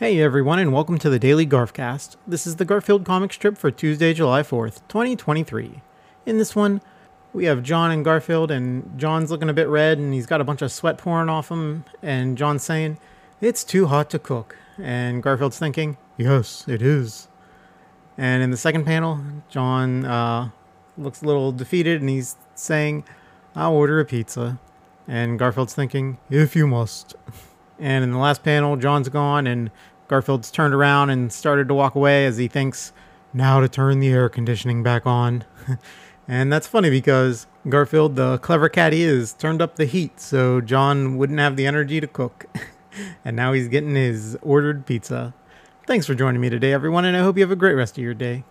Hey everyone, and welcome to the Daily Garfcast. This is the Garfield comic strip for Tuesday, July 4th, 2023. In this one, we have Jon and Garfield, and Jon's looking a bit red, and he's got a bunch of sweat pouring off him, and Jon's saying, It's too hot to cook. And Garfield's thinking, Yes, it is. And in the second panel, Jon uh, looks a little defeated, and he's saying, I'll order a pizza. And Garfield's thinking, If you must. And in the last panel, Jon's gone, and Garfield's turned around and started to walk away as he thinks, now to turn the air conditioning back on. and that's funny because Garfield, the clever cat he is, turned up the heat so Jon wouldn't have the energy to cook. and now he's getting his ordered pizza. Thanks for joining me today, everyone, and I hope you have a great rest of your day.